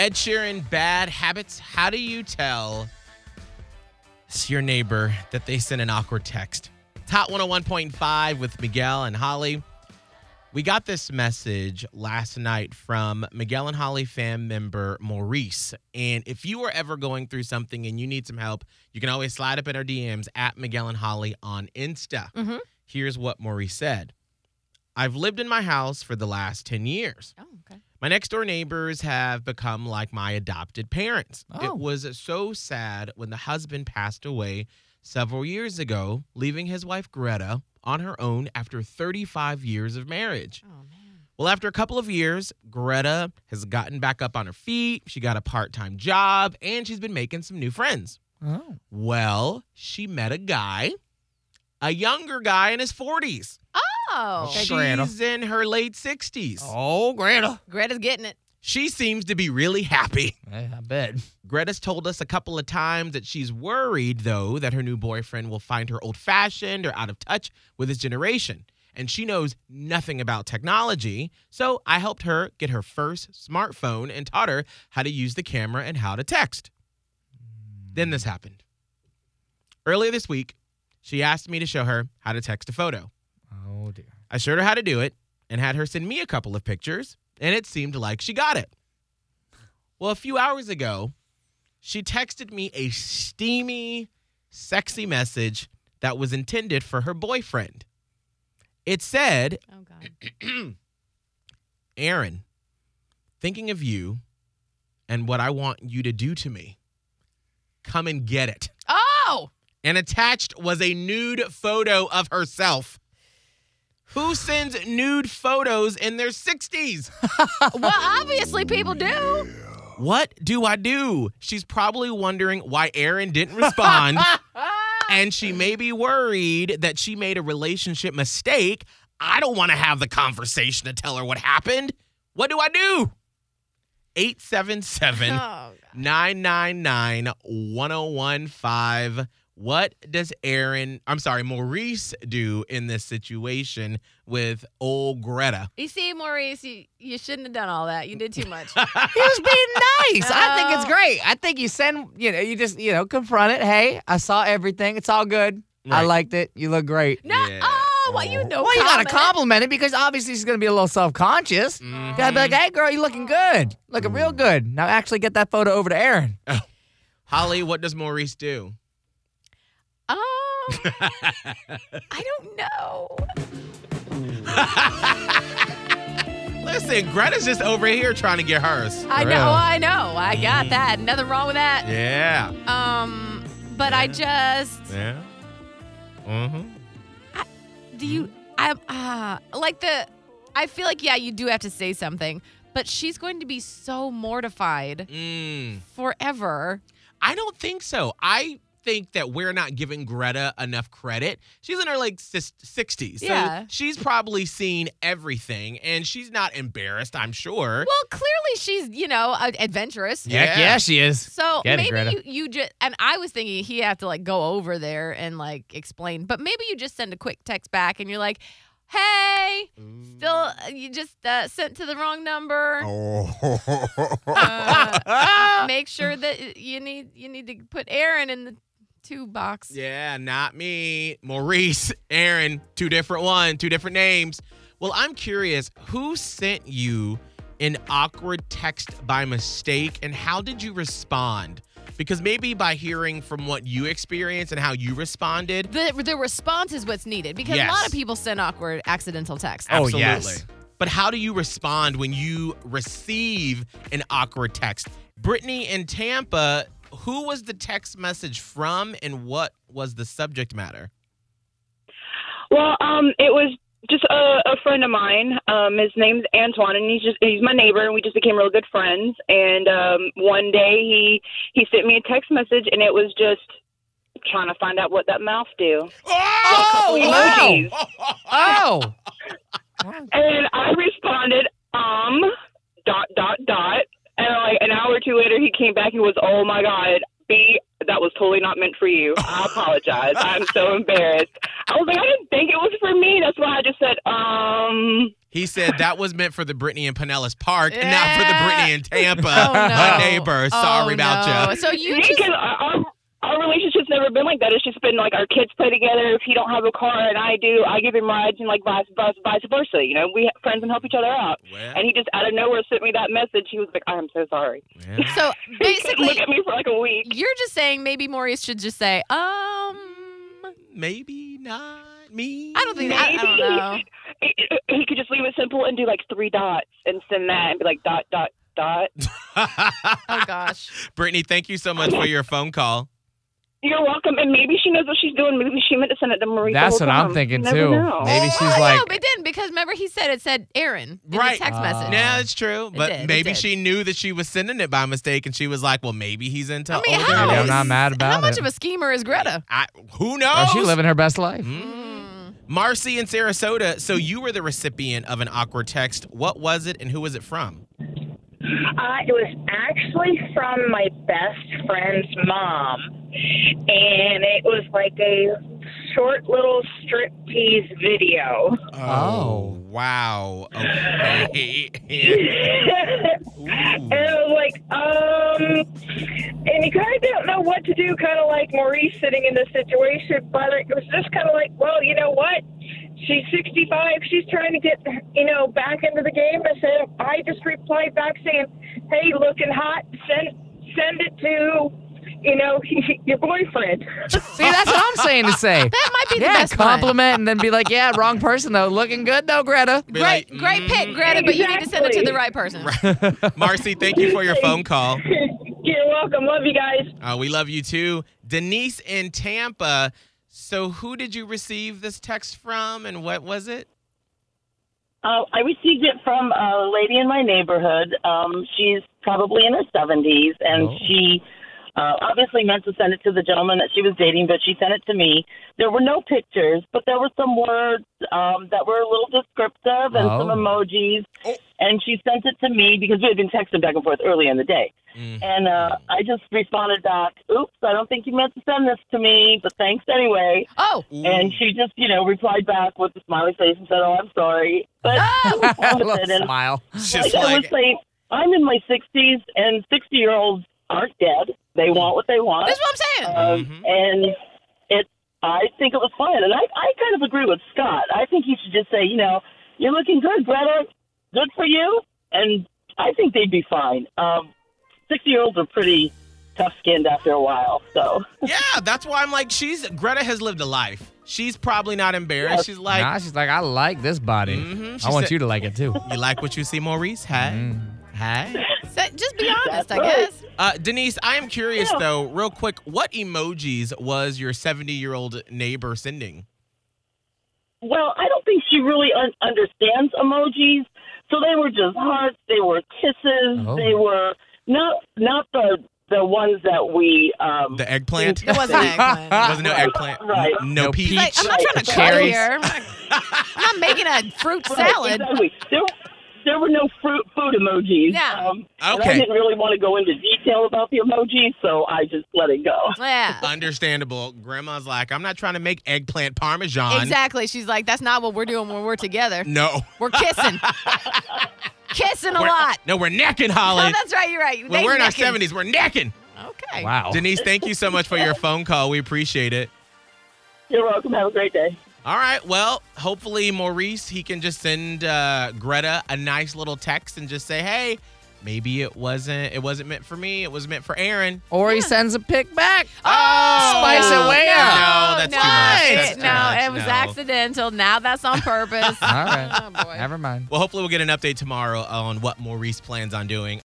Ed Sheeran, bad habits. How do you tell your neighbor that they sent an awkward text? Hot 101.5 with Miguel and Holly. We got this message last night from Miguel and Holly fam member Maurice. And if you are ever going through something and you need some help, you can always slide up in our DMs at Miguel and Holly on Insta. Mm-hmm. Here's what Maurice said I've lived in my house for the last 10 years. Oh, okay. My next door neighbors have become like my adopted parents. Oh. It was so sad when the husband passed away several years ago, leaving his wife Greta on her own after 35 years of marriage. Oh man. Well, after a couple of years, Greta has gotten back up on her feet. She got a part time job and she's been making some new friends. Oh. Well, she met a guy, a younger guy in his 40s. Oh. Oh. Okay, Greta. She's in her late 60s. Oh, Greta. Greta's getting it. She seems to be really happy. I bet. Greta's told us a couple of times that she's worried, though, that her new boyfriend will find her old fashioned or out of touch with his generation. And she knows nothing about technology. So I helped her get her first smartphone and taught her how to use the camera and how to text. Then this happened. Earlier this week, she asked me to show her how to text a photo. I showed her how to do it and had her send me a couple of pictures, and it seemed like she got it. Well, a few hours ago, she texted me a steamy, sexy message that was intended for her boyfriend. It said, Oh god. Aaron, thinking of you and what I want you to do to me, come and get it. Oh. And attached was a nude photo of herself. Who sends nude photos in their 60s? well, obviously people do. What do I do? She's probably wondering why Aaron didn't respond, and she may be worried that she made a relationship mistake. I don't want to have the conversation to tell her what happened. What do I do? 877 Oh, God. 999 1015. What does Aaron, I'm sorry, Maurice do in this situation with old Greta? You see, Maurice, you, you shouldn't have done all that. You did too much. He was being nice. I think it's Oh. great. I think you send, you know, you just, you know, confront it. Hey, I saw everything. It's all good. I liked it. You look great. no. Yeah. Oh, well, you know. well, you gotta compliment it because obviously she's gonna be a little self-conscious. Mhm. Gotta be like, hey, girl, you looking good. Looking real good. Now actually get that photo over to Aaron. Holly, what does Maurice do? I don't know. Listen, Greta's just over here trying to get hers. I know. I know. I got Mm. that. Nothing wrong with that. Yeah. Um, but I just Yeah. Mm-hmm. do you. I uh like the. I feel like yeah, you do have to say something, but she's going to be so mortified Mm. forever. I don't think so. I think that we're not giving Greta enough credit. She's in her like 60s. So Yeah. she's probably seen everything and she's not embarrassed, I'm sure. Well, clearly she's you know uh, adventurous. Yeah. Heck yeah, she is. So Get maybe Greta. you, you just and I was thinking he have to like go over there and like explain, but maybe you just send a quick text back and you're like, "Hey, still uh, you just uh, sent to the wrong number. Uh, make sure that you need you need to put Aaron in the two box. Yeah, not me. Maurice, Aaron, two different one, two different names. Well, I'm curious, who sent you an awkward text by mistake and how did you respond? Because maybe by hearing from what you experienced and how you responded, The the response is what's needed because a lot of people send awkward accidental texts. Oh, absolutely. yes. But how do you respond when you receive an awkward text? Brittany in Tampa, who was the text message from and what was the subject matter? Well, um, it was just a, a friend of mine. Um, his name's Antoine, and he's just he's my neighbor, and we just became real good friends. And um, one day he he sent me a text message, and it was just trying to find out what that mouth do. Oh, emojis. Oh. And I responded, um, dot dot dot. And like an hour or two later, he came back and was, oh my god, B, that was totally not meant for you. I apologize. I'm so embarrassed. I was like, I didn't think it was for me. That's why I just said, um. He said that was meant for the Brittany and Pinellas Park, and not for the Brittany and Tampa. Oh, no. My neighbor. Sorry Oh, about no. you. So you Yeah, just our, never been like that. It's just been like our kids play together. If he don't have a car and I do, I give him rides and like vice vice, vice versa. You know, we have friends and help each other out. Well, And he just out of nowhere sent me that message. He was like, "I'm so sorry." well. so He basically look at me for like a week. you're just saying maybe Maurice should just say, um, maybe not me. I don't think that, I don't know. He, he could just leave it simple and do like three dots and send that and be like dot dot dot. Oh gosh. Brittany, thank you so much for your phone call. You're welcome. And maybe she knows what she's doing. Maybe she meant to send it to Marie. That's whole what I'm thinking, You too. know. Maybe Oh, she's no, like- but it didn't because remember he said it said Aaron in Right. the text Uh, message. Yeah, it's true. But did, it maybe did. she knew that she was sending it by mistake, and she was like, "Well, maybe he's into I mean, older how I'm not mad about How about much it. of a schemer is Greta? I, who knows? Oh, she living her best life. Mm. Mm. Marcy in Sarasota. So you were the recipient of an awkward text. What was it, and who was it from? Uh, it was actually from my best friend's mom, and it was like a short little strip tease video. Oh. wow. Okay. and I was like, um, and you kind of don't know what to do, kind of like Maurice sitting in this situation, but it was just kind of like, well, you know what? She's 65. She's trying to get, you know, back into the game. I said, I just replied back saying, hey, looking hot. Send, send it to, you know, your boyfriend. See, that's what I'm saying to say. That might be the yeah, best one. compliment and then be like, yeah, wrong person though. Looking good though, Greta. Be Great, like, great pick, mm. Greta, but you need to send it to the right person. Marcy, thank you for your phone call. You're welcome. Love you guys. Uh, we love you too. Denise in Tampa. So who did you receive this text from, and what was it? Uh, I received it from a lady in my neighborhood. Um, she's probably in her 70s, and Oh. she uh, obviously meant to send it to the gentleman that she was dating, but she sent it to me. There were no pictures, but there were some words um, that were a little descriptive and some Oh. emojis. Oh. And she sent it to me because we had been texting back and forth early in the day. Mm. And uh, I just responded back, oops, I don't think you meant to send this to me, but thanks anyway. Oh, Ooh. And she just, you know, replied back with a smiley face and said, "Oh, I'm sorry." But I was I fine love it. Smile. It's like just I like, would say, I'm in my 60s, and 60 year olds aren't dead. They want what they want, that's what I'm saying. um, Mhm. and it. I think it was fine, and I, I kind of agree with Scott. I think he should just say, you know, you're looking good, Greta. Good for you, and I think they'd be fine. Um, 60 year olds are pretty tough skinned after a while, so. yeah, that's why I'm like, she's Greta has lived a life. She's probably not embarrassed. Yes. She's like, nah, she's like, I like this body. Mhm. She I want said- you to like it too. you like what you see, Maurice? Hey, Mm. hey. So, just be honest, That's I right. guess. Uh, Denise, I am curious Yeah. though, real quick, what emojis was your 70 year old neighbor sending? Well, I don't think she really un- understands emojis. So they were just hearts. They were kisses. Oh. They were not not the the ones that we. Um, The eggplant? It wasn't eggplant. Wasn't no Right, eggplant. right. No, No peach. Like, I'm not trying to cut here. I'm not, I'm not making a fruit right, salad. Exactly. There, there were no fruit food emojis. Yeah. Um, and Okay. I didn't really want to go into detail about the emojis, so I just let it go. Yeah. Understandable. Grandma's like, I'm not trying to make eggplant parmesan. Exactly. She's like, that's not what we're doing when we're together. No. We're kissing. kissing a We're- lot. No, we're necking, Oh, Holly. that's right. You're right. when They we're in our 70s, we're necking. Okay. Wow. Denise, thank you so much for your phone call. We appreciate it. You're welcome. Have a great day. All right. Well, hopefully Maurice he can just send uh, Greta a nice little text and just say, "Hey, maybe it wasn't it wasn't meant for me. It was meant for Aaron." Or he sends a pic back. Oh, Spice it way no, up. No, that's no, too much. it- That's too no, much. it was No. accidental. Now that's on purpose. All right. Oh, boy. Never mind. Well, hopefully we'll get an update tomorrow on what Maurice plans on doing.